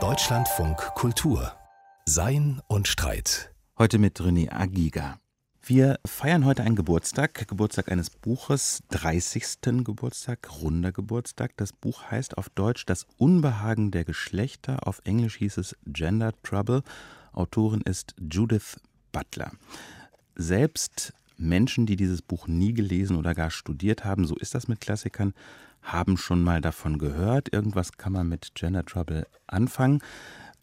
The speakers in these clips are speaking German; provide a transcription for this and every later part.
Deutschlandfunk Kultur Sein und Streit. Heute mit René Agiga. Wir feiern heute einen Geburtstag, Geburtstag eines Buches, 30. Geburtstag, runder Geburtstag. Das Buch heißt auf Deutsch Das Unbehagen der Geschlechter, auf Englisch hieß es Gender Trouble. Autorin ist Judith Butler. Selbst Menschen, die dieses Buch nie gelesen oder gar studiert haben, so ist das mit Klassikern, haben schon mal davon gehört. Irgendwas kann man mit Gender Trouble anfangen.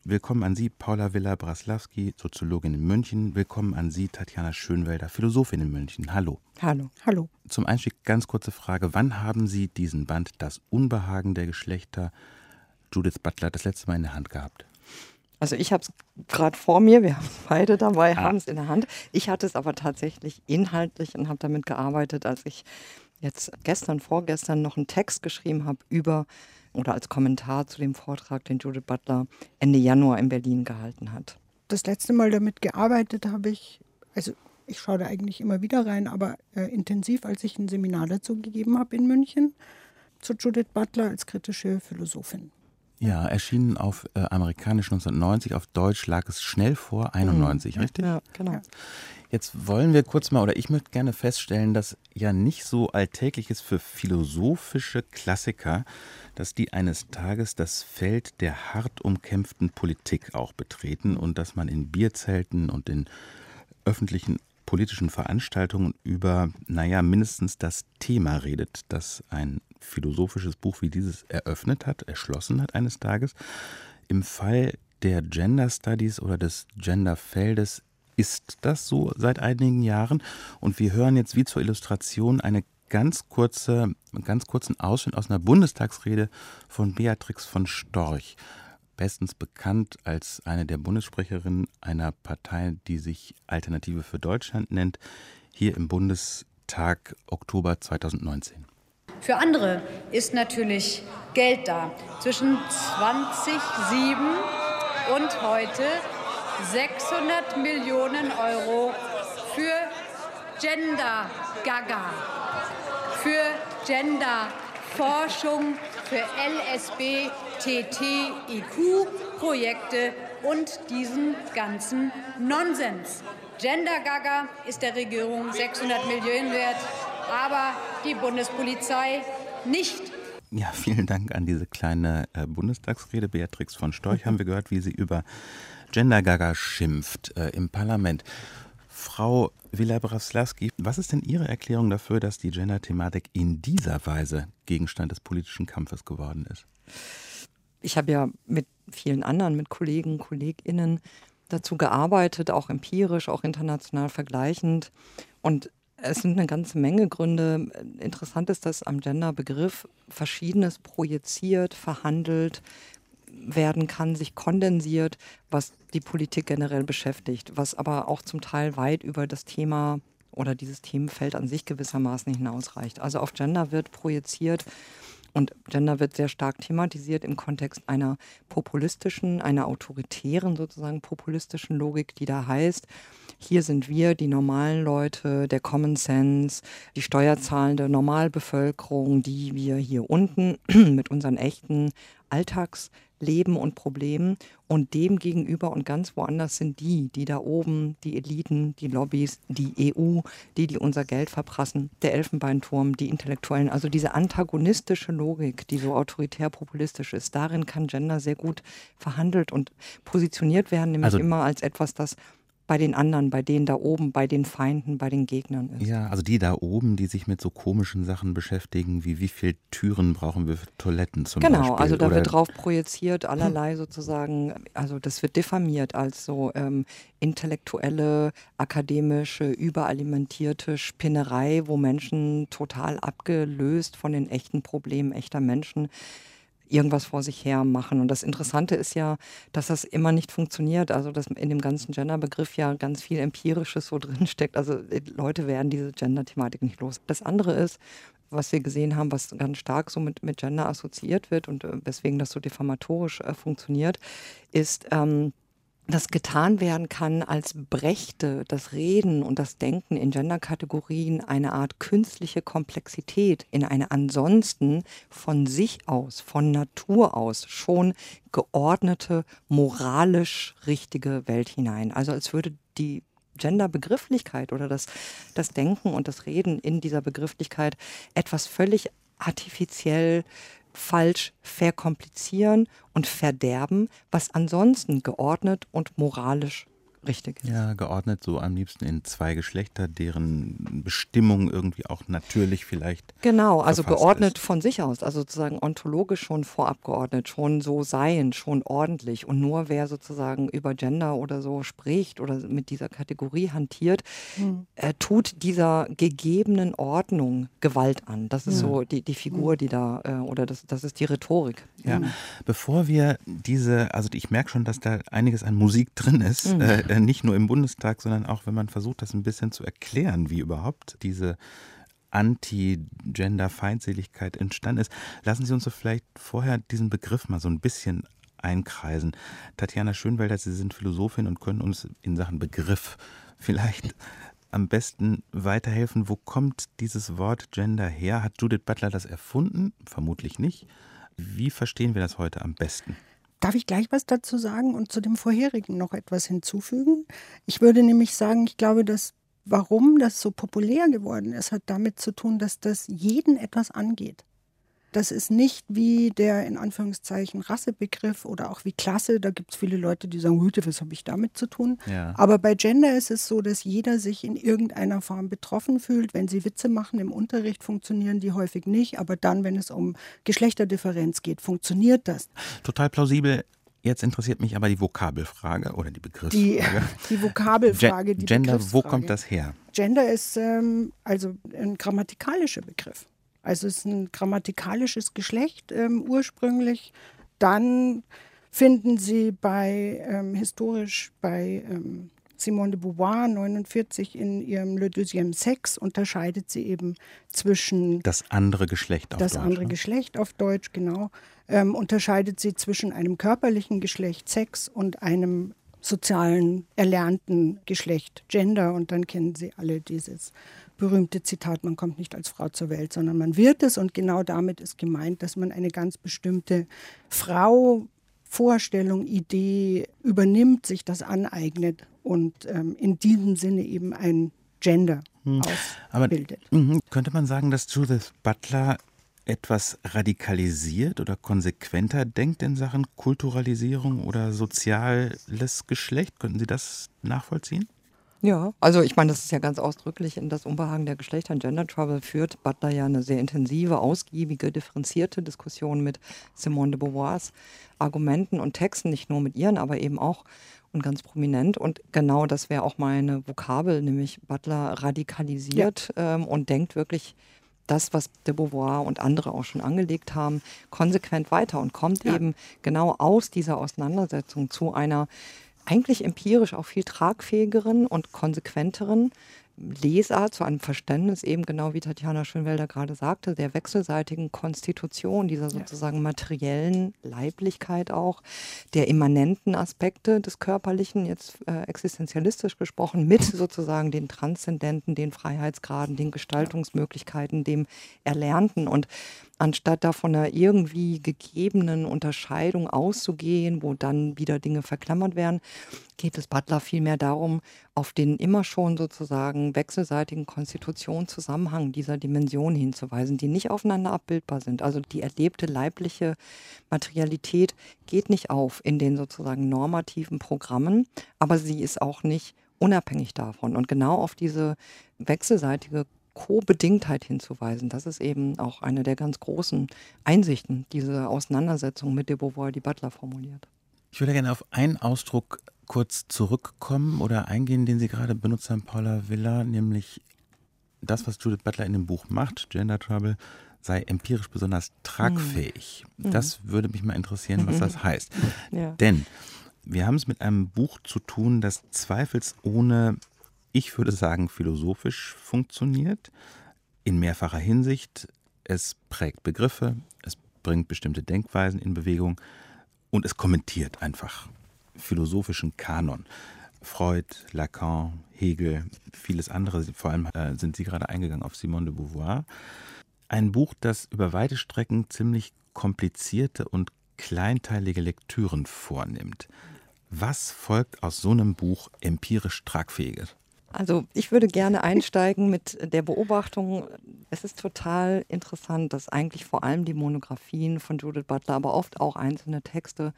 Willkommen an Sie, Paula Villa-Braslawski, Soziologin in München. Willkommen an Sie, Tatjana Schönwelder, Philosophin in München. Hallo. Hallo. Hallo. Zum Einstieg ganz kurze Frage. Wann haben Sie diesen Band Das Unbehagen der Geschlechter Judith Butler das letzte Mal in der Hand gehabt? Also ich habe es gerade vor mir, wir haben es beide dabei, ah. haben es in der Hand. Ich hatte es aber tatsächlich inhaltlich und habe damit gearbeitet, als ich jetzt gestern, vorgestern noch einen Text geschrieben habe über oder als Kommentar zu dem Vortrag, den Judith Butler Ende Januar in Berlin gehalten hat. Das letzte Mal damit gearbeitet habe ich, also ich schaue da eigentlich immer wieder rein, aber äh, intensiv, als ich ein Seminar dazu gegeben habe in München zu Judith Butler als kritische Philosophin. Ja, erschienen auf äh, amerikanisch 1990, auf Deutsch lag es schnell vor 91, mhm. richtig? Ja, genau. Jetzt wollen wir kurz mal, oder ich möchte gerne feststellen, dass ja nicht so alltäglich ist für philosophische Klassiker, dass die eines Tages das Feld der hart umkämpften Politik auch betreten und dass man in Bierzelten und in öffentlichen politischen Veranstaltungen über, naja, mindestens das Thema redet, das ein philosophisches Buch wie dieses eröffnet hat, erschlossen hat eines Tages. Im Fall der Gender Studies oder des Genderfeldes ist das so seit einigen Jahren. Und wir hören jetzt wie zur Illustration eine ganz kurze, ganz kurzen Ausschnitt aus einer Bundestagsrede von Beatrix von Storch bestens bekannt als eine der Bundessprecherinnen einer Partei, die sich Alternative für Deutschland nennt, hier im Bundestag Oktober 2019. Für andere ist natürlich Geld da. Zwischen 2007 und heute 600 Millionen Euro für Gender Gaga, für Gender Forschung, für LSB TTIQ-Projekte und diesen ganzen Nonsens. Gender Gaga ist der Regierung 600 Millionen wert, aber die Bundespolizei nicht. Ja, vielen Dank an diese kleine äh, Bundestagsrede. Beatrix von Storch haben wir gehört, wie sie über Gender Gaga schimpft äh, im Parlament. Frau Villa-Braslawski, was ist denn Ihre Erklärung dafür, dass die Gender-Thematik in dieser Weise Gegenstand des politischen Kampfes geworden ist? Ich habe ja mit vielen anderen, mit Kollegen, KollegInnen dazu gearbeitet, auch empirisch, auch international vergleichend. Und es sind eine ganze Menge Gründe. Interessant ist, dass am Gender-Begriff Verschiedenes projiziert, verhandelt werden kann, sich kondensiert, was die Politik generell beschäftigt, was aber auch zum Teil weit über das Thema oder dieses Themenfeld an sich gewissermaßen hinausreicht. Also auf Gender wird projiziert, und Gender wird sehr stark thematisiert im Kontext einer populistischen, einer autoritären sozusagen populistischen Logik, die da heißt, hier sind wir, die normalen Leute, der Common Sense, die steuerzahlende Normalbevölkerung, die wir hier unten mit unseren echten Alltags Leben und Problemen und dem gegenüber und ganz woanders sind die, die da oben, die Eliten, die Lobbys, die EU, die, die unser Geld verprassen, der Elfenbeinturm, die Intellektuellen. Also diese antagonistische Logik, die so autoritär populistisch ist, darin kann Gender sehr gut verhandelt und positioniert werden, nämlich also, immer als etwas, das bei den anderen, bei denen da oben, bei den Feinden, bei den Gegnern ist. Ja, also die da oben, die sich mit so komischen Sachen beschäftigen, wie wie viele Türen brauchen wir für Toiletten zum genau, Beispiel. Genau, also da Oder wird drauf projiziert, allerlei sozusagen, also das wird diffamiert als so ähm, intellektuelle, akademische, überalimentierte Spinnerei, wo Menschen total abgelöst von den echten Problemen echter Menschen irgendwas vor sich her machen. Und das Interessante ist ja, dass das immer nicht funktioniert. Also, dass in dem ganzen Gender-Begriff ja ganz viel Empirisches so drinsteckt. Also, äh, Leute werden diese Gender-Thematik nicht los. Das andere ist, was wir gesehen haben, was ganz stark so mit, mit Gender assoziiert wird und äh, weswegen das so diffamatorisch äh, funktioniert, ist, ähm, das getan werden kann, als brächte das Reden und das Denken in Genderkategorien eine Art künstliche Komplexität in eine ansonsten von sich aus, von Natur aus schon geordnete, moralisch richtige Welt hinein. Also als würde die Genderbegrifflichkeit oder das, das Denken und das Reden in dieser Begrifflichkeit etwas völlig artifiziell falsch verkomplizieren und verderben, was ansonsten geordnet und moralisch Richtig. Ja, geordnet so am liebsten in zwei Geschlechter, deren Bestimmung irgendwie auch natürlich vielleicht. Genau, also geordnet ist. von sich aus, also sozusagen ontologisch schon vorab geordnet, schon so sein, schon ordentlich. Und nur wer sozusagen über Gender oder so spricht oder mit dieser Kategorie hantiert, mhm. äh, tut dieser gegebenen Ordnung Gewalt an. Das ist ja. so die, die Figur, die da, äh, oder das, das ist die Rhetorik. Ja, mhm. bevor wir diese, also ich merke schon, dass da einiges an Musik drin ist. Mhm. Äh, äh, nicht nur im Bundestag, sondern auch, wenn man versucht, das ein bisschen zu erklären, wie überhaupt diese Anti-Gender-Feindseligkeit entstanden ist. Lassen Sie uns so vielleicht vorher diesen Begriff mal so ein bisschen einkreisen. Tatjana Schönwelder, Sie sind Philosophin und können uns in Sachen Begriff vielleicht am besten weiterhelfen. Wo kommt dieses Wort Gender her? Hat Judith Butler das erfunden? Vermutlich nicht. Wie verstehen wir das heute am besten? Darf ich gleich was dazu sagen und zu dem vorherigen noch etwas hinzufügen? Ich würde nämlich sagen, ich glaube, dass warum das so populär geworden ist, hat damit zu tun, dass das jeden etwas angeht. Das ist nicht wie der in Anführungszeichen Rassebegriff oder auch wie Klasse. Da gibt es viele Leute, die sagen, Hüte, was habe ich damit zu tun? Ja. Aber bei Gender ist es so, dass jeder sich in irgendeiner Form betroffen fühlt. Wenn sie Witze machen im Unterricht, funktionieren die häufig nicht. Aber dann, wenn es um Geschlechterdifferenz geht, funktioniert das. Total plausibel. Jetzt interessiert mich aber die Vokabelfrage oder die Begriffsfrage. Die, die Vokabelfrage. Die Gender, wo kommt das her? Gender ist ähm, also ein grammatikalischer Begriff. Also es ist ein grammatikalisches Geschlecht ähm, ursprünglich. Dann finden Sie bei ähm, historisch bei ähm, Simone de Beauvoir 49 in ihrem Le Deuxième Sex unterscheidet sie eben zwischen das andere Geschlecht auf das Deutsch. Das andere ne? Geschlecht auf Deutsch, genau. Ähm, unterscheidet sie zwischen einem körperlichen Geschlecht Sex und einem sozialen erlernten Geschlecht Gender und dann kennen Sie alle dieses berühmte Zitat, man kommt nicht als Frau zur Welt, sondern man wird es. Und genau damit ist gemeint, dass man eine ganz bestimmte Frau, Vorstellung, Idee übernimmt, sich das aneignet und ähm, in diesem Sinne eben ein Gender hm. ausbildet. Aber mh, könnte man sagen, dass Judith Butler etwas radikalisiert oder konsequenter denkt in Sachen Kulturalisierung oder soziales Geschlecht? Könnten Sie das nachvollziehen? Ja, also ich meine, das ist ja ganz ausdrücklich in das Unbehagen der Geschlechter in Gender Trouble führt Butler ja eine sehr intensive, ausgiebige, differenzierte Diskussion mit Simone de Beauvoirs Argumenten und Texten, nicht nur mit ihren, aber eben auch und ganz prominent. Und genau das wäre auch meine Vokabel, nämlich Butler radikalisiert ja. ähm, und denkt wirklich das, was de Beauvoir und andere auch schon angelegt haben, konsequent weiter und kommt ja. eben genau aus dieser Auseinandersetzung zu einer eigentlich empirisch auch viel tragfähigeren und konsequenteren Lesart, zu einem Verständnis eben genau wie Tatjana Schönwelder gerade sagte, der wechselseitigen Konstitution, dieser sozusagen materiellen Leiblichkeit auch, der immanenten Aspekte des Körperlichen, jetzt äh, existenzialistisch gesprochen, mit sozusagen den Transzendenten, den Freiheitsgraden, den Gestaltungsmöglichkeiten, dem Erlernten. Und anstatt da von einer irgendwie gegebenen Unterscheidung auszugehen, wo dann wieder Dinge verklammert werden, geht es Butler vielmehr darum, auf den immer schon sozusagen wechselseitigen Konstitutionszusammenhang dieser Dimension hinzuweisen, die nicht aufeinander abbildbar sind. Also die erlebte leibliche Materialität geht nicht auf in den sozusagen normativen Programmen, aber sie ist auch nicht unabhängig davon. Und genau auf diese wechselseitige Co-Bedingtheit hinzuweisen. Das ist eben auch eine der ganz großen Einsichten, diese Auseinandersetzung mit de Beauvoir, die Butler formuliert. Ich würde gerne auf einen Ausdruck kurz zurückkommen oder eingehen, den Sie gerade benutzt haben, Paula Villa, nämlich das, was Judith Butler in dem Buch macht, Gender Trouble, sei empirisch besonders tragfähig. Mhm. Das würde mich mal interessieren, was das heißt. Ja. Denn wir haben es mit einem Buch zu tun, das zweifelsohne ich würde sagen, philosophisch funktioniert, in mehrfacher Hinsicht. Es prägt Begriffe, es bringt bestimmte Denkweisen in Bewegung und es kommentiert einfach philosophischen Kanon. Freud, Lacan, Hegel, vieles andere. Vor allem äh, sind Sie gerade eingegangen auf Simone de Beauvoir. Ein Buch, das über weite Strecken ziemlich komplizierte und kleinteilige Lektüren vornimmt. Was folgt aus so einem Buch empirisch tragfähiges? Also ich würde gerne einsteigen mit der Beobachtung, es ist total interessant, dass eigentlich vor allem die Monographien von Judith Butler, aber oft auch einzelne Texte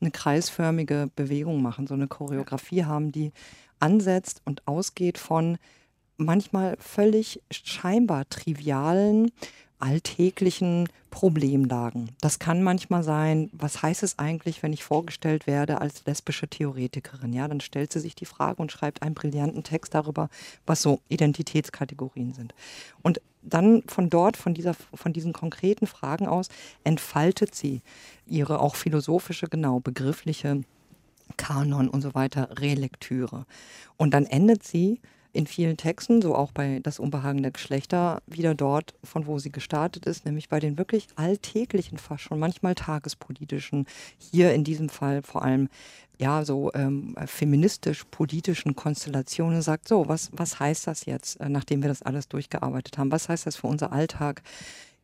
eine kreisförmige Bewegung machen, so eine Choreografie haben, die ansetzt und ausgeht von manchmal völlig scheinbar trivialen alltäglichen Problemlagen. Das kann manchmal sein, was heißt es eigentlich, wenn ich vorgestellt werde als lesbische Theoretikerin? Ja, dann stellt sie sich die Frage und schreibt einen brillanten Text darüber, was so Identitätskategorien sind. Und dann von dort, von, dieser, von diesen konkreten Fragen aus, entfaltet sie ihre auch philosophische, genau begriffliche Kanon und so weiter Relektüre. Und dann endet sie in vielen Texten, so auch bei Das Unbehagen der Geschlechter, wieder dort, von wo sie gestartet ist, nämlich bei den wirklich alltäglichen, fast schon manchmal tagespolitischen, hier in diesem Fall vor allem ja, so ähm, feministisch-politischen Konstellationen sagt, so, was, was heißt das jetzt, äh, nachdem wir das alles durchgearbeitet haben? Was heißt das für unser Alltag?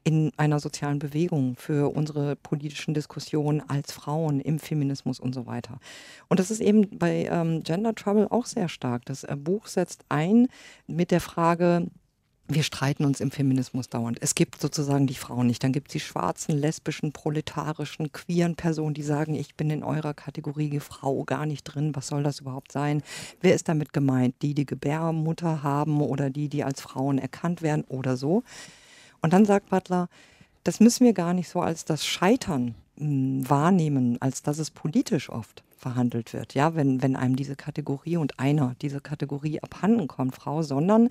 In einer sozialen Bewegung, für unsere politischen Diskussionen als Frauen im Feminismus und so weiter. Und das ist eben bei ähm, Gender Trouble auch sehr stark. Das äh, Buch setzt ein mit der Frage, wir streiten uns im Feminismus dauernd. Es gibt sozusagen die Frauen nicht. Dann gibt es die schwarzen, lesbischen, proletarischen, queeren Personen, die sagen, ich bin in eurer Kategorie Frau gar nicht drin. Was soll das überhaupt sein? Wer ist damit gemeint? Die, die Gebärmutter haben oder die, die als Frauen erkannt werden oder so. Und dann sagt Butler, das müssen wir gar nicht so als das Scheitern mh, hm, wahrnehmen, als dass es politisch oft verhandelt wird, ja, wenn, wenn einem diese Kategorie und einer diese Kategorie abhanden kommt, Frau, sondern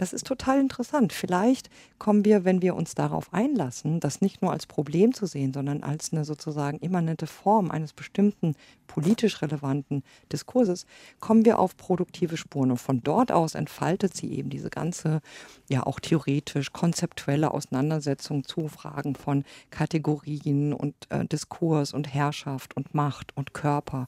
das ist total interessant. Vielleicht kommen wir, wenn wir uns darauf einlassen, das nicht nur als Problem zu sehen, sondern als eine sozusagen immanente Form eines bestimmten politisch relevanten Diskurses, kommen wir auf produktive Spuren. Und von dort aus entfaltet sie eben diese ganze, ja auch theoretisch konzeptuelle Auseinandersetzung zu Fragen von Kategorien und äh, Diskurs und Herrschaft und Macht und Körper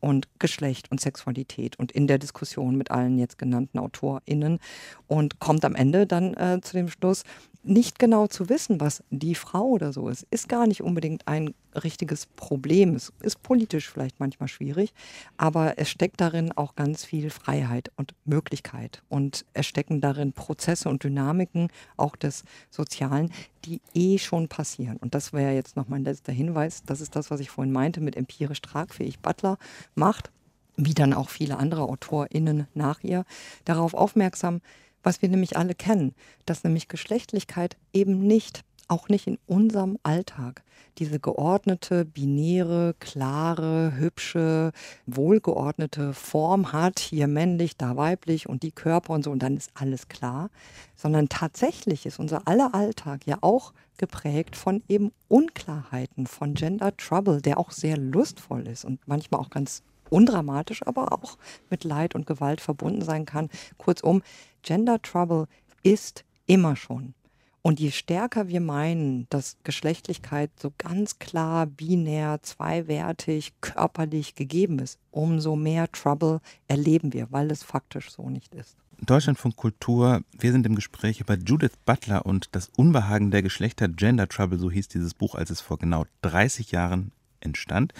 und Geschlecht und Sexualität und in der Diskussion mit allen jetzt genannten AutorInnen. Und kommt am Ende dann äh, zu dem Schluss, nicht genau zu wissen, was die Frau oder so ist, ist gar nicht unbedingt ein richtiges Problem. Es ist politisch vielleicht manchmal schwierig, aber es steckt darin auch ganz viel Freiheit und Möglichkeit. Und es stecken darin Prozesse und Dynamiken, auch des Sozialen, die eh schon passieren. Und das wäre jetzt noch mein letzter Hinweis. Das ist das, was ich vorhin meinte mit empirisch tragfähig. Butler macht, wie dann auch viele andere AutorInnen nach ihr, darauf aufmerksam, was wir nämlich alle kennen, dass nämlich Geschlechtlichkeit eben nicht, auch nicht in unserem Alltag, diese geordnete, binäre, klare, hübsche, wohlgeordnete Form hat, hier männlich, da weiblich und die Körper und so und dann ist alles klar, sondern tatsächlich ist unser aller Alltag ja auch geprägt von eben Unklarheiten, von Gender Trouble, der auch sehr lustvoll ist und manchmal auch ganz undramatisch, aber auch mit Leid und Gewalt verbunden sein kann. Kurzum, Gender Trouble ist immer schon. Und je stärker wir meinen, dass Geschlechtlichkeit so ganz klar, binär, zweiwertig, körperlich gegeben ist, umso mehr Trouble erleben wir, weil es faktisch so nicht ist. Deutschlandfunk Kultur. Wir sind im Gespräch über Judith Butler und das Unbehagen der Geschlechter Gender Trouble, so hieß dieses Buch, als es vor genau 30 Jahren entstand.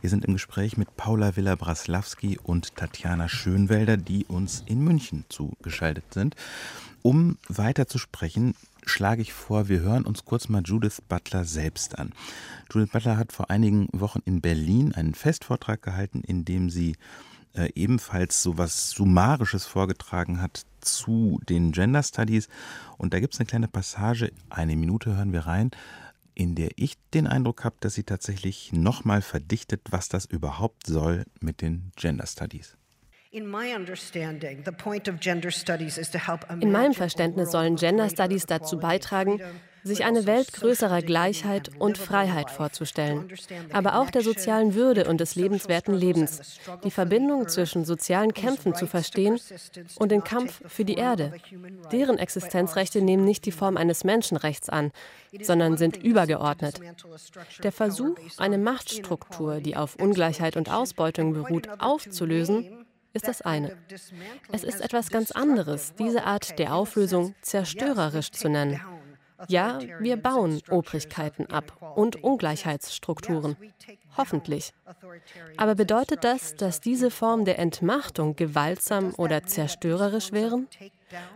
Wir sind im Gespräch mit Paula Villa-Braslawski und Tatjana Schönwelder, die uns in München zugeschaltet sind. Um weiter zu sprechen, schlage ich vor, wir hören uns kurz mal Judith Butler selbst an. Judith Butler hat vor einigen Wochen in Berlin einen Festvortrag gehalten, in dem sie äh, ebenfalls so was Summarisches vorgetragen hat zu den Gender Studies. Und da gibt es eine kleine Passage, eine Minute hören wir rein, in der ich den Eindruck habe, dass sie tatsächlich nochmal verdichtet, was das überhaupt soll mit den Gender Studies. In meinem Verständnis sollen Gender Studies dazu beitragen, sich eine Welt größerer Gleichheit und Freiheit vorzustellen, aber auch der sozialen Würde und des lebenswerten Lebens, die Verbindung zwischen sozialen Kämpfen zu verstehen und den Kampf für die Erde. Deren Existenzrechte nehmen nicht die Form eines Menschenrechts an, sondern sind übergeordnet. Der Versuch, eine Machtstruktur, die auf Ungleichheit und Ausbeutung beruht, aufzulösen, ist das eine. Es ist etwas ganz anderes, diese Art der Auflösung zerstörerisch zu nennen. Ja, wir bauen Obrigkeiten ab und Ungleichheitsstrukturen. Hoffentlich. Aber bedeutet das, dass diese Form der Entmachtung gewaltsam oder zerstörerisch wären?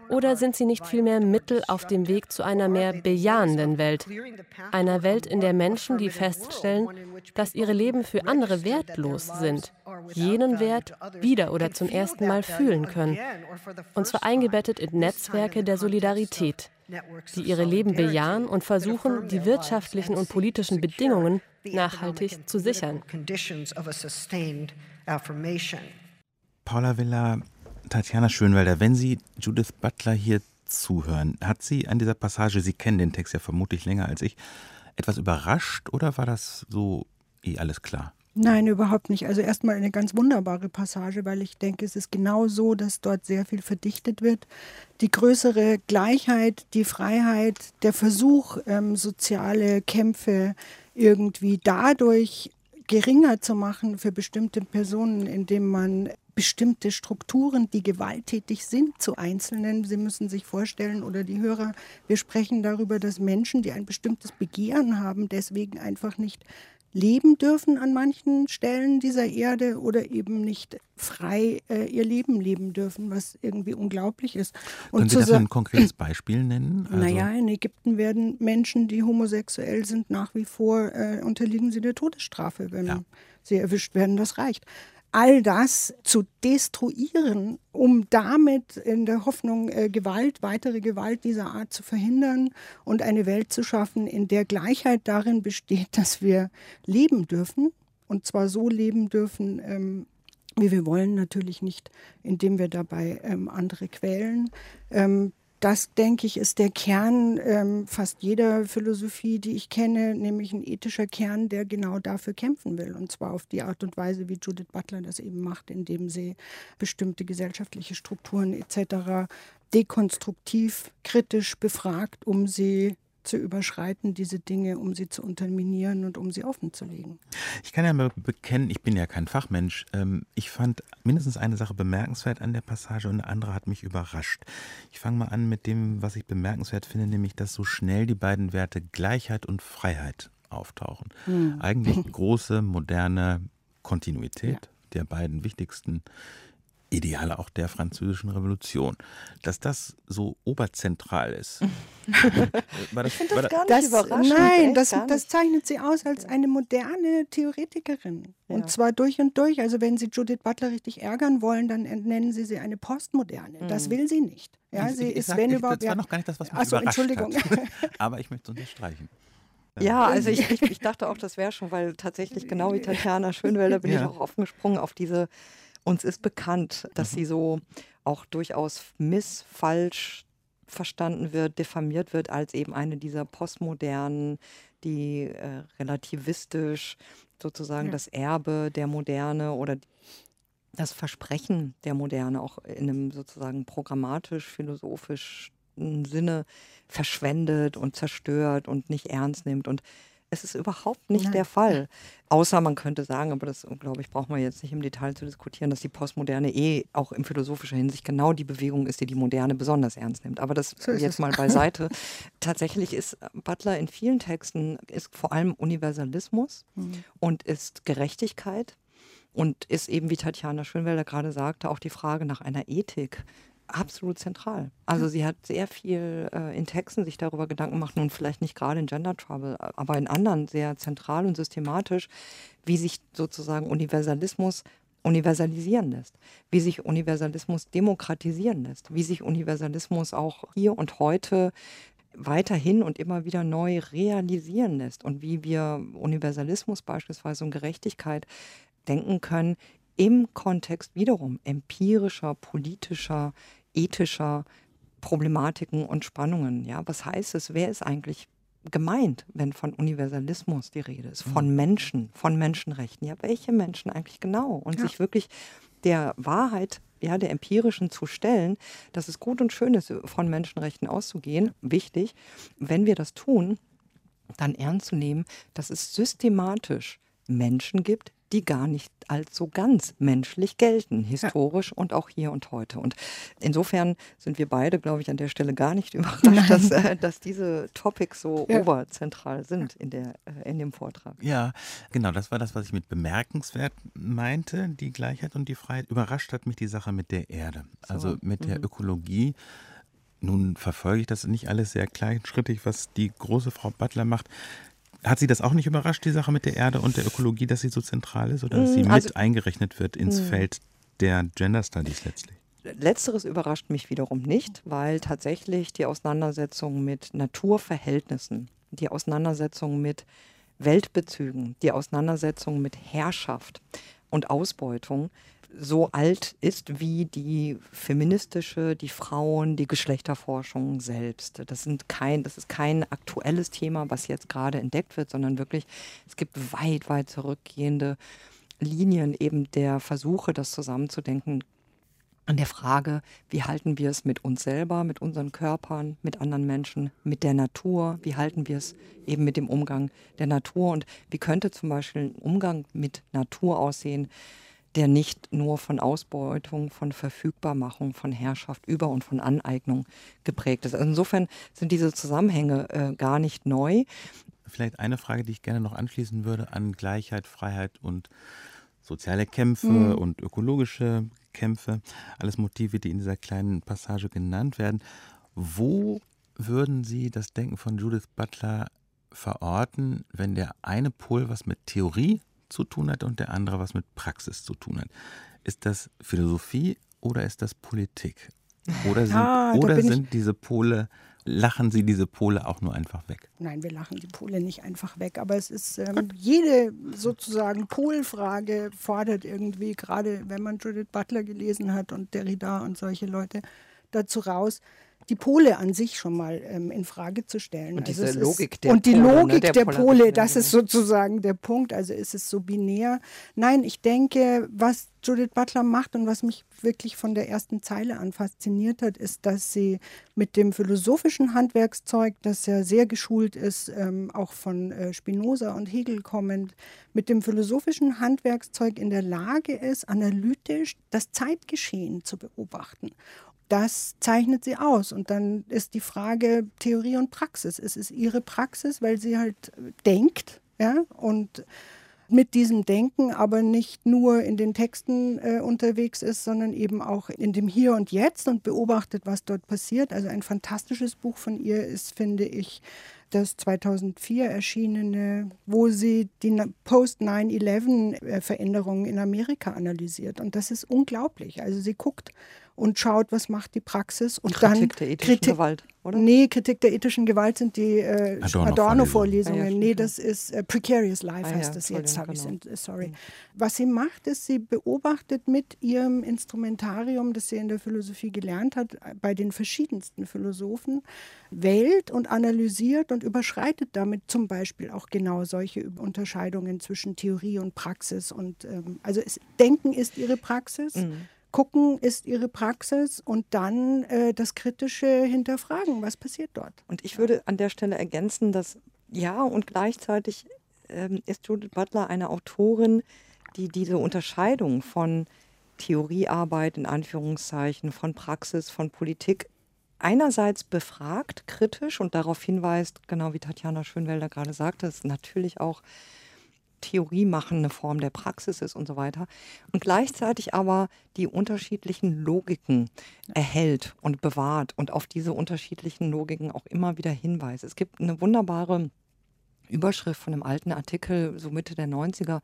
Oder sind sie nicht vielmehr Mittel auf dem Weg zu einer mehr bejahenden Welt? Einer Welt, in der Menschen, die feststellen, dass ihre Leben für andere wertlos sind, jenen Wert wieder oder zum ersten Mal fühlen können. Und zwar eingebettet in Netzwerke der Solidarität, die ihre Leben bejahen und versuchen, die wirtschaftlichen und politischen Bedingungen nachhaltig zu sichern. Paula Villa, Tatjana Schönwelder, wenn Sie Judith Butler hier zuhören, hat sie an dieser Passage, Sie kennen den Text ja vermutlich länger als ich, etwas überrascht oder war das so eh alles klar? Nein, überhaupt nicht. Also erstmal eine ganz wunderbare Passage, weil ich denke, es ist genau so, dass dort sehr viel verdichtet wird. Die größere Gleichheit, die Freiheit, der Versuch, ähm, soziale Kämpfe irgendwie dadurch geringer zu machen für bestimmte Personen, indem man bestimmte Strukturen, die gewalttätig sind zu Einzelnen. Sie müssen sich vorstellen, oder die Hörer, wir sprechen darüber, dass Menschen, die ein bestimmtes Begehren haben, deswegen einfach nicht leben dürfen an manchen Stellen dieser Erde oder eben nicht frei äh, ihr Leben leben dürfen, was irgendwie unglaublich ist. Und Können Sie dafür ein konkretes Beispiel nennen? Also naja, in Ägypten werden Menschen, die homosexuell sind, nach wie vor äh, unterliegen sie der Todesstrafe, wenn ja. sie erwischt werden. Das reicht all das zu destruieren, um damit in der Hoffnung, äh, Gewalt, weitere Gewalt dieser Art zu verhindern und eine Welt zu schaffen, in der Gleichheit darin besteht, dass wir leben dürfen und zwar so leben dürfen, ähm, wie wir wollen, natürlich nicht, indem wir dabei ähm, andere quälen. Das, denke ich, ist der Kern ähm, fast jeder Philosophie, die ich kenne, nämlich ein ethischer Kern, der genau dafür kämpfen will. Und zwar auf die Art und Weise, wie Judith Butler das eben macht, indem sie bestimmte gesellschaftliche Strukturen etc. dekonstruktiv, kritisch befragt, um sie zu überschreiten, diese Dinge, um sie zu unterminieren und um sie offenzulegen. Ich kann ja mal bekennen, ich bin ja kein Fachmensch. Ähm, ich fand mindestens eine Sache bemerkenswert an der Passage und eine andere hat mich überrascht. Ich fange mal an mit dem, was ich bemerkenswert finde, nämlich, dass so schnell die beiden Werte Gleichheit und Freiheit auftauchen. Hm. Eigentlich große, moderne Kontinuität ja. der beiden wichtigsten Ideale auch der französischen Revolution. Dass das so oberzentral ist. war das, ich finde das, gar nicht das, überraschend. Nein, das, das, zeichnet sie aus als eine moderne Theoretikerin. Ja. Und zwar durch und durch. Also wenn Sie Judith Butler richtig ärgern wollen, dann nennen Sie sie eine Postmoderne. Mhm. Das will sie nicht. Ja, sie ich, ist, sag, wenn ich, überhaupt. Das war noch gar nicht das, was mich Achso, überrascht Entschuldigung. Hat. Aber ich möchte es unterstreichen. Ja, also ich, ich, ich dachte auch, das wäre schon, weil tatsächlich genau wie Tatjana Schönwelder bin ja. ich auch offen gesprungen auf diese uns ist bekannt, dass mhm. sie so auch durchaus missfalsch verstanden wird, diffamiert wird als eben eine dieser postmodernen, die äh, relativistisch sozusagen ja. das Erbe der Moderne oder das Versprechen der Moderne auch in einem sozusagen programmatisch-philosophischen Sinne verschwendet und zerstört und nicht ernst nimmt. Und es ist überhaupt nicht Nein. der Fall. Außer man könnte sagen, aber das, glaube ich, braucht man jetzt nicht im Detail zu diskutieren, dass die Postmoderne eh auch in philosophischer Hinsicht genau die Bewegung ist, die die Moderne besonders ernst nimmt. Aber das so jetzt es. mal beiseite. Tatsächlich ist Butler in vielen Texten ist vor allem Universalismus mhm. und ist Gerechtigkeit und ist eben, wie Tatjana Schönwelder gerade sagte, auch die Frage nach einer Ethik absolut zentral. Also sie hat sehr viel äh, in Texten sich darüber Gedanken gemacht, nun vielleicht nicht gerade in Gender Trouble, aber in anderen sehr zentral und systematisch, wie sich sozusagen Universalismus universalisieren lässt, wie sich Universalismus demokratisieren lässt, wie sich Universalismus auch hier und heute weiterhin und immer wieder neu realisieren lässt und wie wir Universalismus beispielsweise und Gerechtigkeit denken können im Kontext wiederum empirischer, politischer, ethischer Problematiken und Spannungen. Ja, was heißt es? Wer ist eigentlich gemeint, wenn von Universalismus die Rede ist, von Menschen, von Menschenrechten. Ja, welche Menschen eigentlich genau? Und ja. sich wirklich der Wahrheit, ja, der empirischen zu stellen, dass es gut und schön ist, von Menschenrechten auszugehen, wichtig. Wenn wir das tun, dann ernst zu nehmen, dass es systematisch Menschen gibt, die gar nicht als so ganz menschlich gelten, historisch ja. und auch hier und heute. Und insofern sind wir beide, glaube ich, an der Stelle gar nicht überrascht, dass, äh, dass, diese Topics so ja. oberzentral sind in, der, äh, in dem Vortrag. Ja, genau, das war das, was ich mit bemerkenswert meinte, die Gleichheit und die Freiheit. Überrascht hat mich die Sache mit der Erde, also so. mit der mhm. Ökologie. Nun verfolge ich das nicht alles sehr kleinschrittig, was die große Frau Butler macht. Hat Sie das auch nicht überrascht, die Sache mit der Erde und der Ökologie, dass sie so zentral ist oder dass sie mm, also, mit eingerechnet wird ins mh. Feld der Gender Studies letztlich? Letzteres überrascht mich wiederum nicht, weil tatsächlich die Auseinandersetzung mit Naturverhältnissen, die Auseinandersetzung mit Weltbezügen, die Auseinandersetzung mit Herrschaft und Ausbeutung so alt ist wie die feministische, die Frauen, die Geschlechterforschung selbst. Das, sind kein, das ist kein aktuelles Thema, was jetzt gerade entdeckt wird, sondern wirklich, es gibt weit, weit zurückgehende Linien eben der Versuche, das zusammenzudenken, an der Frage, wie halten wir es mit uns selber, mit unseren Körpern, mit anderen Menschen, mit der Natur, wie halten wir es eben mit dem Umgang der Natur? Und wie könnte zum Beispiel ein Umgang mit Natur aussehen, der nicht nur von Ausbeutung, von Verfügbarmachung, von Herrschaft über und von Aneignung geprägt ist. Also insofern sind diese Zusammenhänge äh, gar nicht neu. Vielleicht eine Frage, die ich gerne noch anschließen würde an Gleichheit, Freiheit und soziale Kämpfe mhm. und ökologische Kämpfe, alles Motive, die in dieser kleinen Passage genannt werden. Wo würden Sie das Denken von Judith Butler verorten, wenn der eine Pol was mit Theorie zu tun hat und der andere was mit Praxis zu tun hat. Ist das Philosophie oder ist das Politik? Oder sind, ah, oder sind diese Pole, lachen Sie diese Pole auch nur einfach weg? Nein, wir lachen die Pole nicht einfach weg. Aber es ist ähm, jede sozusagen Polfrage fordert irgendwie, gerade wenn man Judith Butler gelesen hat und Derrida und solche Leute, dazu raus, die Pole an sich schon mal ähm, in Frage zu stellen. Und diese also Logik der Und die Pole, Logik ne, der, der Pole, das ist sozusagen der Punkt. Also ist es so binär. Nein, ich denke, was Judith Butler macht und was mich wirklich von der ersten Zeile an fasziniert hat, ist, dass sie mit dem philosophischen Handwerkszeug, das ja sehr geschult ist, ähm, auch von äh, Spinoza und Hegel kommend, mit dem philosophischen Handwerkszeug in der Lage ist, analytisch das Zeitgeschehen zu beobachten das zeichnet sie aus. Und dann ist die Frage Theorie und Praxis. Es ist ihre Praxis, weil sie halt denkt, ja, und mit diesem Denken aber nicht nur in den Texten äh, unterwegs ist, sondern eben auch in dem Hier und Jetzt und beobachtet, was dort passiert. Also ein fantastisches Buch von ihr ist, finde ich, das 2004 erschienene, wo sie die Post-9-11-Veränderungen in Amerika analysiert. Und das ist unglaublich. Also sie guckt und schaut, was macht die Praxis und Kritik dann der ethischen Kritik, Gewalt, oder? Nee, Kritik der ethischen Gewalt sind die äh, Adorno-Vorlesungen. Adorno ah, ja, nee, das ist äh, Precarious Life ah, heißt ja, das jetzt, habe genau. ich sorry. Mhm. Was sie macht, ist, sie beobachtet mit ihrem Instrumentarium, das sie in der Philosophie gelernt hat, bei den verschiedensten Philosophen, Welt und analysiert und überschreitet damit zum Beispiel auch genau solche Unterscheidungen zwischen Theorie und Praxis. Und ähm, also es, Denken ist ihre Praxis. Mhm gucken ist ihre Praxis und dann äh, das kritische hinterfragen, was passiert dort. Und ich würde an der Stelle ergänzen, dass ja und gleichzeitig ähm, ist Judith Butler eine Autorin, die diese Unterscheidung von Theoriearbeit in Anführungszeichen, von Praxis, von Politik einerseits befragt, kritisch und darauf hinweist, genau wie Tatjana Schönwelder gerade sagte, es natürlich auch Theorie machen eine Form der Praxis ist und so weiter. Und gleichzeitig aber die unterschiedlichen Logiken erhält und bewahrt und auf diese unterschiedlichen Logiken auch immer wieder hinweist. Es gibt eine wunderbare Überschrift von einem alten Artikel, so Mitte der 90er,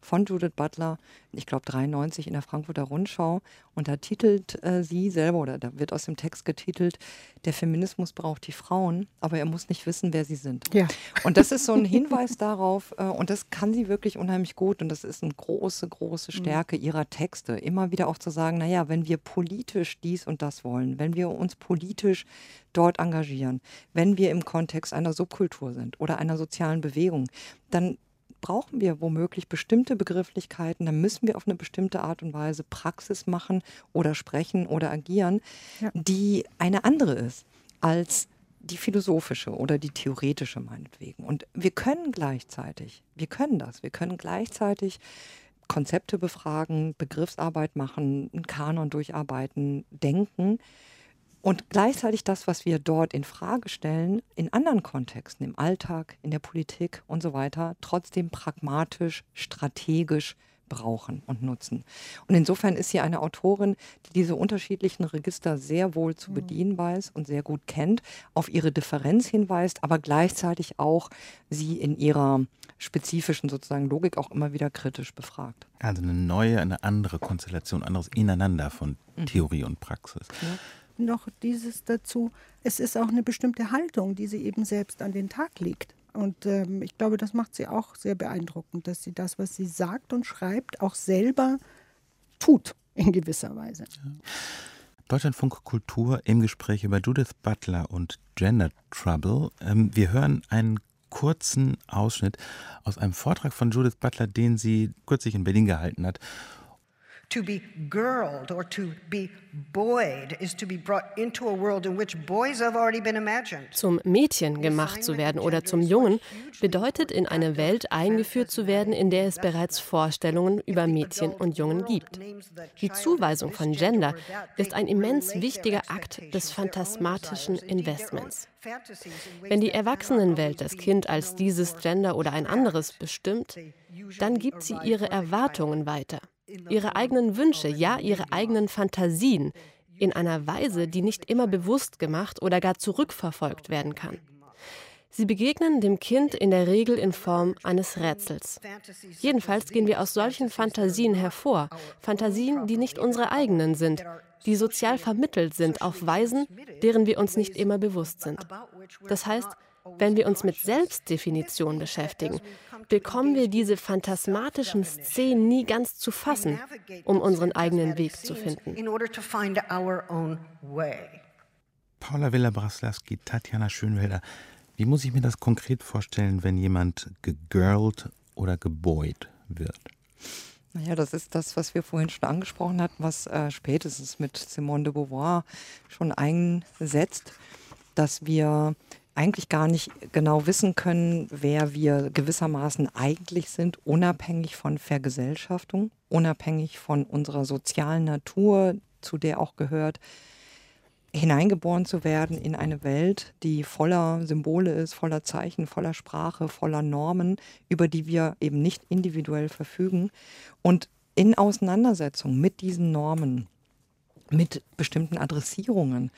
von Judith Butler, ich glaube 93 in der Frankfurter Rundschau. Und da titelt äh, sie selber, oder da wird aus dem Text getitelt, der Feminismus braucht die Frauen, aber er muss nicht wissen, wer sie sind. Ja. Und das ist so ein Hinweis darauf, äh, und das kann sie wirklich unheimlich gut, und das ist eine große, große mhm. Stärke mhm. ihrer Texte, immer wieder auch zu sagen, naja, wenn wir politisch dies und das wollen, wenn wir uns politisch dort engagieren, wenn wir im Kontext einer Subkultur sind oder einer sozialen Bewegung, dann brauchen wir womöglich bestimmte Begrifflichkeiten, dann müssen wir auf eine bestimmte Art und Weise Praxis machen oder sprechen oder agieren, ja. die eine andere ist als die philosophische oder die theoretische meinetwegen. Und wir können gleichzeitig, wir können das, wir können gleichzeitig Konzepte befragen, Begriffsarbeit machen, einen Kanon durcharbeiten, denken und gleichzeitig das, was wir dort in Frage stellen, in anderen Kontexten, im Alltag, in der Politik und so weiter, trotzdem pragmatisch, strategisch brauchen und nutzen. Und insofern ist sie eine Autorin, die diese unterschiedlichen Register sehr wohl zu bedienen weiß und sehr gut kennt, auf ihre Differenz hinweist, aber gleichzeitig auch sie in ihrer spezifischen sozusagen Logik auch immer wieder kritisch befragt. Also eine neue, eine andere Konstellation, anderes Ineinander von mhm. Theorie und Praxis. Ja noch dieses dazu, es ist auch eine bestimmte Haltung, die sie eben selbst an den Tag legt. Und ähm, ich glaube, das macht sie auch sehr beeindruckend, dass sie das, was sie sagt und schreibt, auch selber tut in gewisser Weise. Ja. Deutschlandfunk Kultur im Gespräch über Judith Butler und Gender Trouble. Ähm, wir hören einen kurzen Ausschnitt aus einem Vortrag von Judith Butler, den sie kürzlich in Berlin gehalten hat To be girled or to be boyed is to be brought into a world in which boys have already been imagined. Zum Mädchen gemacht zu werden oder zum Jungen bedeutet in eine Welt eingeführt zu werden, in der es bereits Vorstellungen über Mädchen und Jungen gibt. Die Zuweisung von Gender ist ein immens wichtiger Akt des phantasmatischen Investments. Wenn die Erwachsenenwelt das Kind als dieses Gender oder ein anderes bestimmt, dann gibt sie ihre Erwartungen weiter ihre eigenen Wünsche, ja ihre eigenen Fantasien in einer Weise, die nicht immer bewusst gemacht oder gar zurückverfolgt werden kann. Sie begegnen dem Kind in der Regel in Form eines Rätsels. Jedenfalls gehen wir aus solchen Fantasien hervor, Fantasien, die nicht unsere eigenen sind, die sozial vermittelt sind auf Weisen, deren wir uns nicht immer bewusst sind. Das heißt, wenn wir uns mit Selbstdefinition beschäftigen, bekommen wir diese phantasmatischen Szenen nie ganz zu fassen, um unseren eigenen Weg zu finden. Paula Villa-Braslawski, Tatjana Schönwelder, wie muss ich mir das konkret vorstellen, wenn jemand gegirlt oder geboyt wird? Naja, das ist das, was wir vorhin schon angesprochen hatten, was äh, spätestens mit Simone de Beauvoir schon einsetzt, dass wir eigentlich gar nicht genau wissen können, wer wir gewissermaßen eigentlich sind, unabhängig von Vergesellschaftung, unabhängig von unserer sozialen Natur, zu der auch gehört, hineingeboren zu werden in eine Welt, die voller Symbole ist, voller Zeichen, voller Sprache, voller Normen, über die wir eben nicht individuell verfügen. Und in Auseinandersetzung mit diesen Normen, mit bestimmten Adressierungen,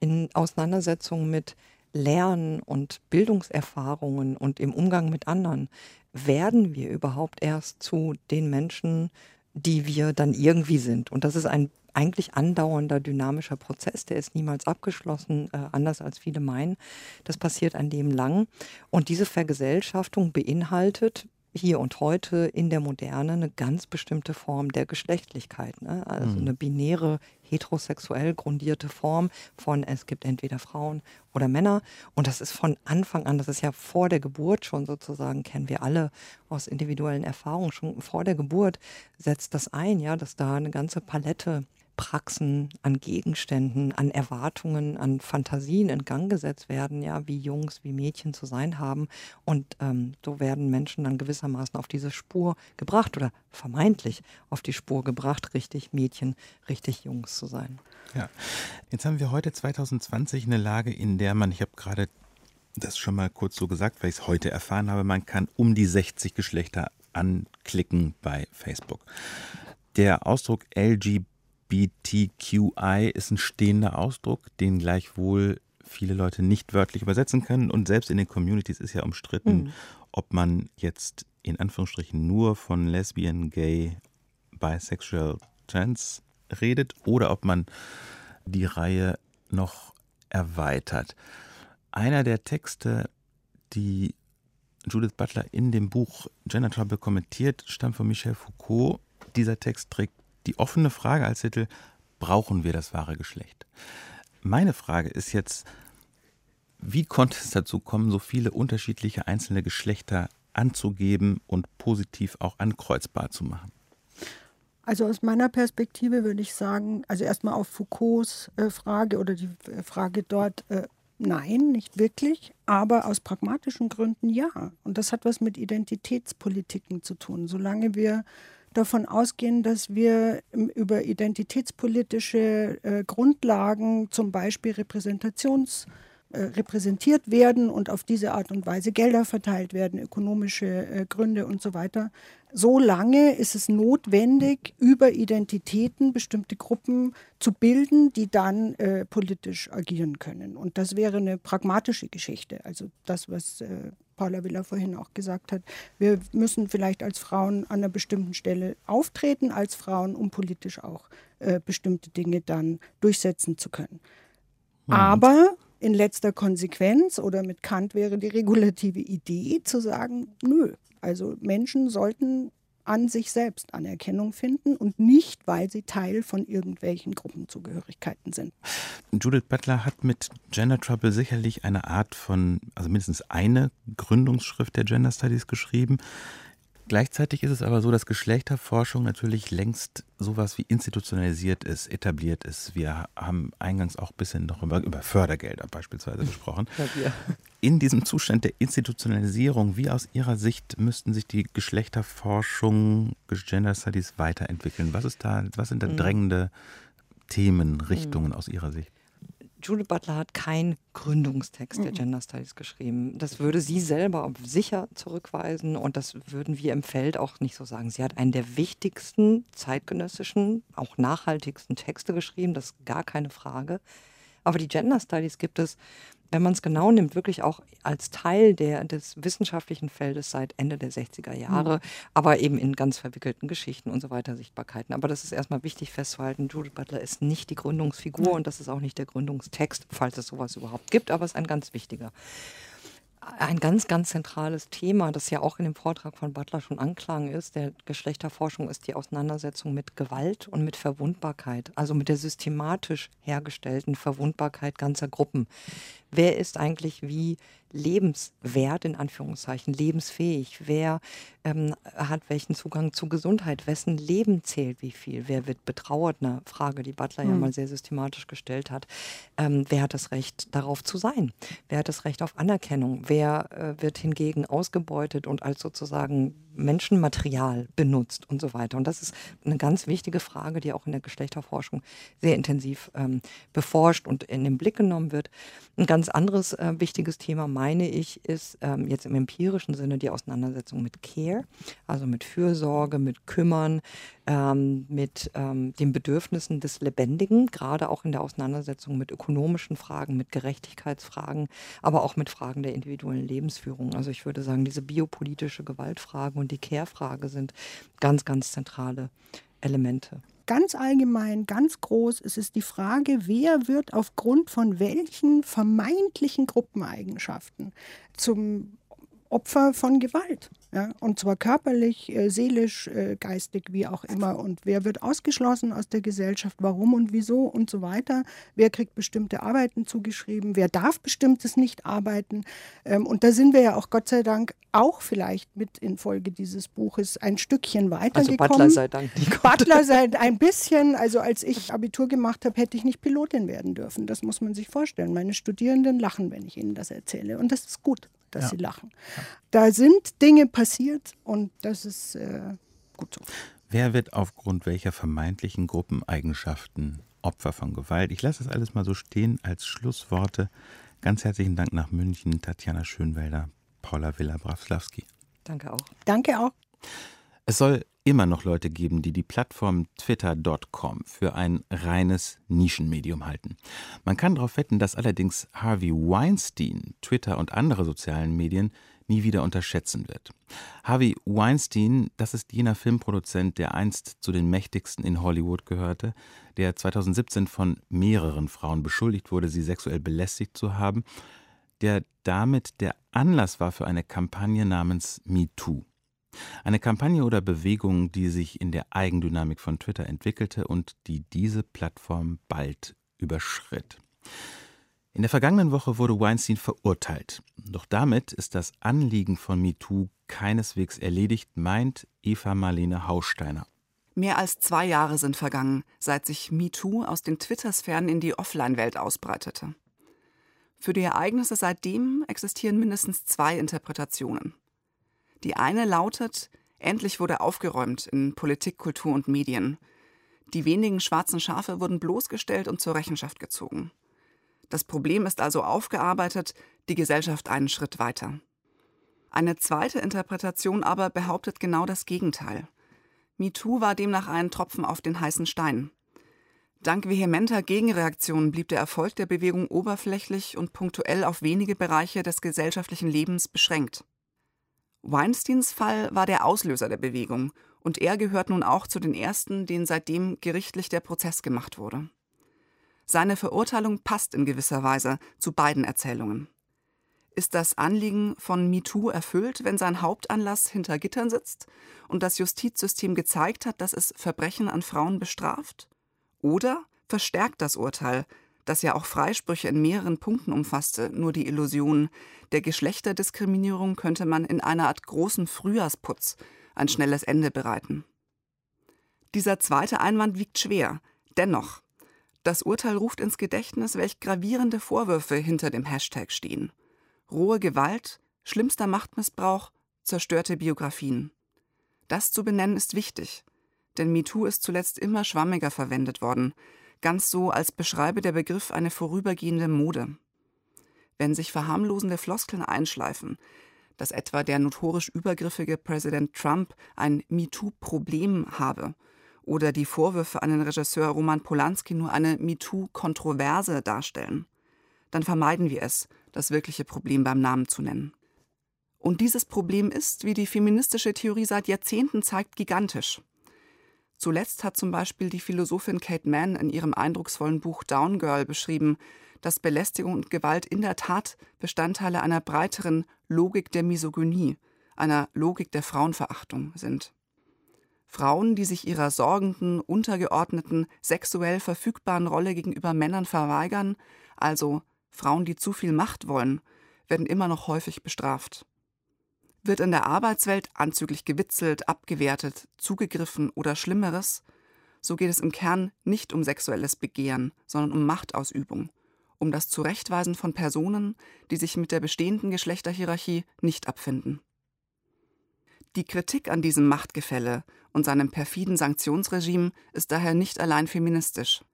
in Auseinandersetzung mit Lernen und Bildungserfahrungen und im Umgang mit anderen werden wir überhaupt erst zu den Menschen, die wir dann irgendwie sind. Und das ist ein eigentlich andauernder dynamischer Prozess, der ist niemals abgeschlossen, äh, anders als viele meinen. Das passiert ein Leben lang. Und diese Vergesellschaftung beinhaltet hier und heute in der Moderne eine ganz bestimmte Form der Geschlechtlichkeit. Ne? Also mhm. eine binäre, heterosexuell grundierte Form von es gibt entweder Frauen oder Männer. Und das ist von Anfang an, das ist ja vor der Geburt schon sozusagen, kennen wir alle aus individuellen Erfahrungen, schon vor der Geburt setzt das ein, ja, dass da eine ganze Palette Praxen, an Gegenständen, an Erwartungen, an Fantasien in Gang gesetzt werden, ja, wie Jungs, wie Mädchen zu sein haben. Und ähm, so werden Menschen dann gewissermaßen auf diese Spur gebracht oder vermeintlich auf die Spur gebracht, richtig Mädchen, richtig Jungs zu sein. Ja, jetzt haben wir heute 2020 eine Lage, in der man, ich habe gerade das schon mal kurz so gesagt, weil ich es heute erfahren habe, man kann um die 60 Geschlechter anklicken bei Facebook. Der Ausdruck LGBT LGBTQI ist ein stehender Ausdruck, den gleichwohl viele Leute nicht wörtlich übersetzen können. Und selbst in den Communities ist ja umstritten, mhm. ob man jetzt in Anführungsstrichen nur von Lesbian, Gay, Bisexual, Trans redet oder ob man die Reihe noch erweitert. Einer der Texte, die Judith Butler in dem Buch Gender Trouble kommentiert, stammt von Michel Foucault. Dieser Text trägt die offene Frage als Titel, brauchen wir das wahre Geschlecht? Meine Frage ist jetzt, wie konnte es dazu kommen, so viele unterschiedliche einzelne Geschlechter anzugeben und positiv auch ankreuzbar zu machen? Also aus meiner Perspektive würde ich sagen, also erstmal auf Foucaults äh, Frage oder die äh, Frage dort, äh, nein, nicht wirklich, aber aus pragmatischen Gründen ja. Und das hat was mit Identitätspolitiken zu tun. Solange wir davon ausgehen, dass wir über identitätspolitische äh, Grundlagen, zum Beispiel Repräsentations- repräsentiert werden und auf diese Art und Weise Gelder verteilt werden, ökonomische äh, Gründe und so weiter. So lange ist es notwendig, über Identitäten bestimmte Gruppen zu bilden, die dann äh, politisch agieren können. Und das wäre eine pragmatische Geschichte. Also das, was äh, Paula Villa vorhin auch gesagt hat. Wir müssen vielleicht als Frauen an einer bestimmten Stelle auftreten, als Frauen, um politisch auch äh, bestimmte Dinge dann durchsetzen zu können. Mhm. Aber in letzter Konsequenz oder mit Kant wäre die regulative Idee zu sagen, nö, also Menschen sollten an sich selbst Anerkennung finden und nicht, weil sie Teil von irgendwelchen Gruppenzugehörigkeiten sind. Judith Butler hat mit Gender Trouble sicherlich eine Art von, also mindestens eine Gründungsschrift der Gender Studies geschrieben. Gleichzeitig ist es aber so, dass Geschlechterforschung natürlich längst sowas wie institutionalisiert ist, etabliert ist. Wir haben eingangs auch ein bisschen noch über, über Fördergelder beispielsweise gesprochen. In diesem Zustand der Institutionalisierung, wie aus Ihrer Sicht müssten sich die Geschlechterforschung, Gender Studies weiterentwickeln? Was ist da, was sind da mhm. drängende Themen, Richtungen aus Ihrer Sicht? Judith Butler hat keinen Gründungstext der. Gender Studies geschrieben. Das würde sie selber sicher zurückweisen und das würden wir im Feld auch nicht so sagen. Sie hat einen der wichtigsten zeitgenössischen, auch nachhaltigsten Texte geschrieben, das ist gar keine Frage. Aber die Gender Studies gibt es wenn man es genau nimmt, wirklich auch als Teil der, des wissenschaftlichen Feldes seit Ende der 60er Jahre, mhm. aber eben in ganz verwickelten Geschichten und so weiter Sichtbarkeiten. Aber das ist erstmal wichtig festzuhalten, Judith Butler ist nicht die Gründungsfigur mhm. und das ist auch nicht der Gründungstext, falls es sowas überhaupt gibt, aber es ist ein ganz wichtiger ein ganz, ganz zentrales Thema, das ja auch in dem Vortrag von Butler schon anklang ist, der Geschlechterforschung, ist die Auseinandersetzung mit Gewalt und mit Verwundbarkeit, also mit der systematisch hergestellten Verwundbarkeit ganzer Gruppen. Wer ist eigentlich wie lebenswert, in Anführungszeichen, lebensfähig? Wer ähm, hat welchen Zugang zu Gesundheit? Wessen Leben zählt wie viel? Wer wird betrauert? Eine Frage, die Butler mhm. ja hm. mal sehr systematisch gestellt hat. Ähm, wer hat das Recht, darauf zu sein? Wer hat das Recht auf Anerkennung? Wer äh, wird hingegen ausgebeutet und als sozusagen Menschenmaterial benutzt und so weiter. Und das ist eine ganz wichtige Frage, die auch in der Geschlechterforschung sehr intensiv ähm, beforscht und in den Blick genommen wird. Ein ganz anderes äh, wichtiges Thema, meine ich, ist ähm, jetzt im empirischen Sinne die Auseinandersetzung mit Care, also mit Fürsorge, mit Kümmern, ähm, mit ähm, den Bedürfnissen des Lebendigen, gerade auch in der Auseinandersetzung mit ökonomischen Fragen, mit Gerechtigkeitsfragen, aber auch mit Fragen der individuellen Lebensführung. Also ich würde sagen, diese biopolitische Gewaltfrage und die Care-Frage sind ganz, ganz zentrale Elemente. Ganz allgemein, ganz groß ist es die Frage, wer wird aufgrund von welchen vermeintlichen Gruppeneigenschaften zum Opfer von Gewalt. Ja, und zwar körperlich, äh, seelisch, äh, geistig, wie auch immer. Und wer wird ausgeschlossen aus der Gesellschaft, warum und wieso und so weiter. Wer kriegt bestimmte Arbeiten zugeschrieben, wer darf bestimmtes nicht arbeiten. Ähm, und da sind wir ja auch Gott sei Dank auch vielleicht mit infolge dieses Buches ein Stückchen weitergekommen. Also Butler sei Dank. Butler sei ein bisschen, also als ich Abitur gemacht habe, hätte ich nicht Pilotin werden dürfen. Das muss man sich vorstellen. Meine Studierenden lachen, wenn ich ihnen das erzähle. Und das ist gut dass ja. sie lachen. Da sind Dinge passiert und das ist äh, gut so. Wer wird aufgrund welcher vermeintlichen Gruppeneigenschaften Opfer von Gewalt? Ich lasse das alles mal so stehen als Schlussworte. Ganz herzlichen Dank nach München, Tatjana Schönwelder, Paula Villa-Brawslawski. Danke auch. Danke auch. Es soll immer noch Leute geben, die die Plattform twitter.com für ein reines Nischenmedium halten. Man kann darauf wetten, dass allerdings Harvey Weinstein Twitter und andere sozialen Medien nie wieder unterschätzen wird. Harvey Weinstein, das ist jener Filmproduzent, der einst zu den mächtigsten in Hollywood gehörte, der 2017 von mehreren Frauen beschuldigt wurde, sie sexuell belästigt zu haben, der damit der Anlass war für eine Kampagne namens MeToo. Eine Kampagne oder Bewegung, die sich in der Eigendynamik von Twitter entwickelte und die diese Plattform bald überschritt. In der vergangenen Woche wurde Weinstein verurteilt. Doch damit ist das Anliegen von MeToo keineswegs erledigt, meint Eva Marlene Haussteiner. Mehr als zwei Jahre sind vergangen, seit sich MeToo aus den Twitter-Sphären in die Offline-Welt ausbreitete. Für die Ereignisse seitdem existieren mindestens zwei Interpretationen. Die eine lautet, endlich wurde aufgeräumt in Politik, Kultur und Medien. Die wenigen schwarzen Schafe wurden bloßgestellt und zur Rechenschaft gezogen. Das Problem ist also aufgearbeitet, die Gesellschaft einen Schritt weiter. Eine zweite Interpretation aber behauptet genau das Gegenteil. MeToo war demnach ein Tropfen auf den heißen Stein. Dank vehementer Gegenreaktionen blieb der Erfolg der Bewegung oberflächlich und punktuell auf wenige Bereiche des gesellschaftlichen Lebens beschränkt. Weinsteins Fall war der Auslöser der Bewegung und er gehört nun auch zu den ersten, denen seitdem gerichtlich der Prozess gemacht wurde. Seine Verurteilung passt in gewisser Weise zu beiden Erzählungen. Ist das Anliegen von MeToo erfüllt, wenn sein Hauptanlass hinter Gittern sitzt und das Justizsystem gezeigt hat, dass es Verbrechen an Frauen bestraft? Oder verstärkt das Urteil, das ja auch Freisprüche in mehreren Punkten umfasste, nur die Illusion, der Geschlechterdiskriminierung könnte man in einer Art großen Frühjahrsputz ein schnelles Ende bereiten? Dieser zweite Einwand wiegt schwer. Dennoch, das Urteil ruft ins Gedächtnis, welch gravierende Vorwürfe hinter dem Hashtag stehen. Rohe Gewalt, schlimmster Machtmissbrauch, zerstörte Biografien. Das zu benennen ist wichtig, denn MeToo ist zuletzt immer schwammiger verwendet worden, ganz so, als beschreibe der Begriff eine vorübergehende Mode. Wenn sich verharmlosende Floskeln einschleifen, dass etwa der notorisch übergriffige Präsident Trump ein MeToo-Problem habe oder die Vorwürfe an den Regisseur Roman Polanski nur eine MeToo-Kontroverse darstellen, dann vermeiden wir es, das wirkliche Problem beim Namen zu nennen. Und dieses Problem ist, wie die feministische Theorie seit Jahrzehnten zeigt, gigantisch. Zuletzt hat zum Beispiel die Philosophin Kate Mann in ihrem eindrucksvollen Buch Down Girl beschrieben, dass Belästigung und Gewalt in der Tat Bestandteile einer breiteren Logik der Misogynie, einer Logik der Frauenverachtung sind. Frauen, die sich ihrer sorgenden, untergeordneten, sexuell verfügbaren Rolle gegenüber Männern verweigern, also Frauen, die zu viel Macht wollen, werden immer noch häufig bestraft. Wird in der Arbeitswelt anzüglich gewitzelt, abgewertet, zugegriffen oder Schlimmeres, so geht es im Kern nicht um sexuelles Begehren, sondern um Machtausübung, um das Zurechtweisen von Personen, die sich mit der bestehenden Geschlechterhierarchie nicht abfinden. Die Kritik an diesem Machtgefälle und seinem perfiden Sanktionsregime ist daher nicht allein feministisch.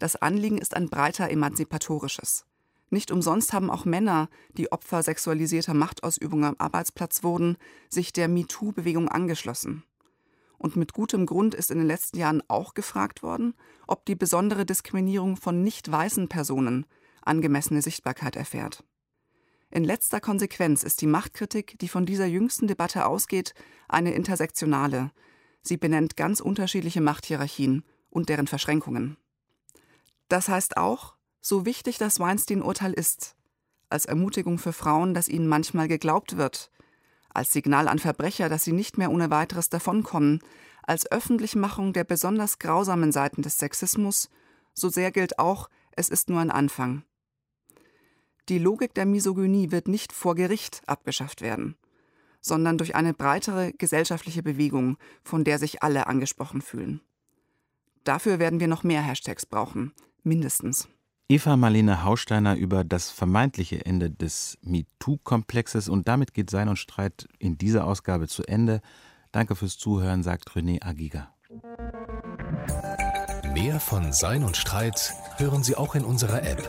Das Anliegen ist ein breiter emanzipatorisches. Nicht umsonst haben auch Männer, die Opfer sexualisierter Machtausübung am Arbeitsplatz wurden, sich der MeToo-Bewegung angeschlossen. Und mit gutem Grund ist in den letzten Jahren auch gefragt worden, ob die besondere Diskriminierung von nicht weißen Personen angemessene Sichtbarkeit erfährt. In letzter Konsequenz ist die Machtkritik, die von dieser jüngsten Debatte ausgeht, eine intersektionale. Sie benennt ganz unterschiedliche Machthierarchien und deren Verschränkungen. Das heißt auch, so wichtig das Weinstein-Urteil ist, als Ermutigung für Frauen, dass ihnen manchmal geglaubt wird, als Signal an Verbrecher, dass sie nicht mehr ohne weiteres davonkommen, als Öffentlichmachung der besonders grausamen Seiten des Sexismus, so sehr gilt auch, es ist nur ein Anfang. Die Logik der Misogynie wird nicht vor Gericht abgeschafft werden, sondern durch eine breitere gesellschaftliche Bewegung, von der sich alle angesprochen fühlen. Dafür werden wir noch mehr Hashtags brauchen, mindestens. Eva Marlene Hausteiner über das vermeintliche Ende des MeToo-Komplexes und damit geht Sein und Streit in dieser Ausgabe zu Ende. Danke fürs Zuhören, sagt René Agiga. Mehr von Sein und Streit hören Sie auch in unserer App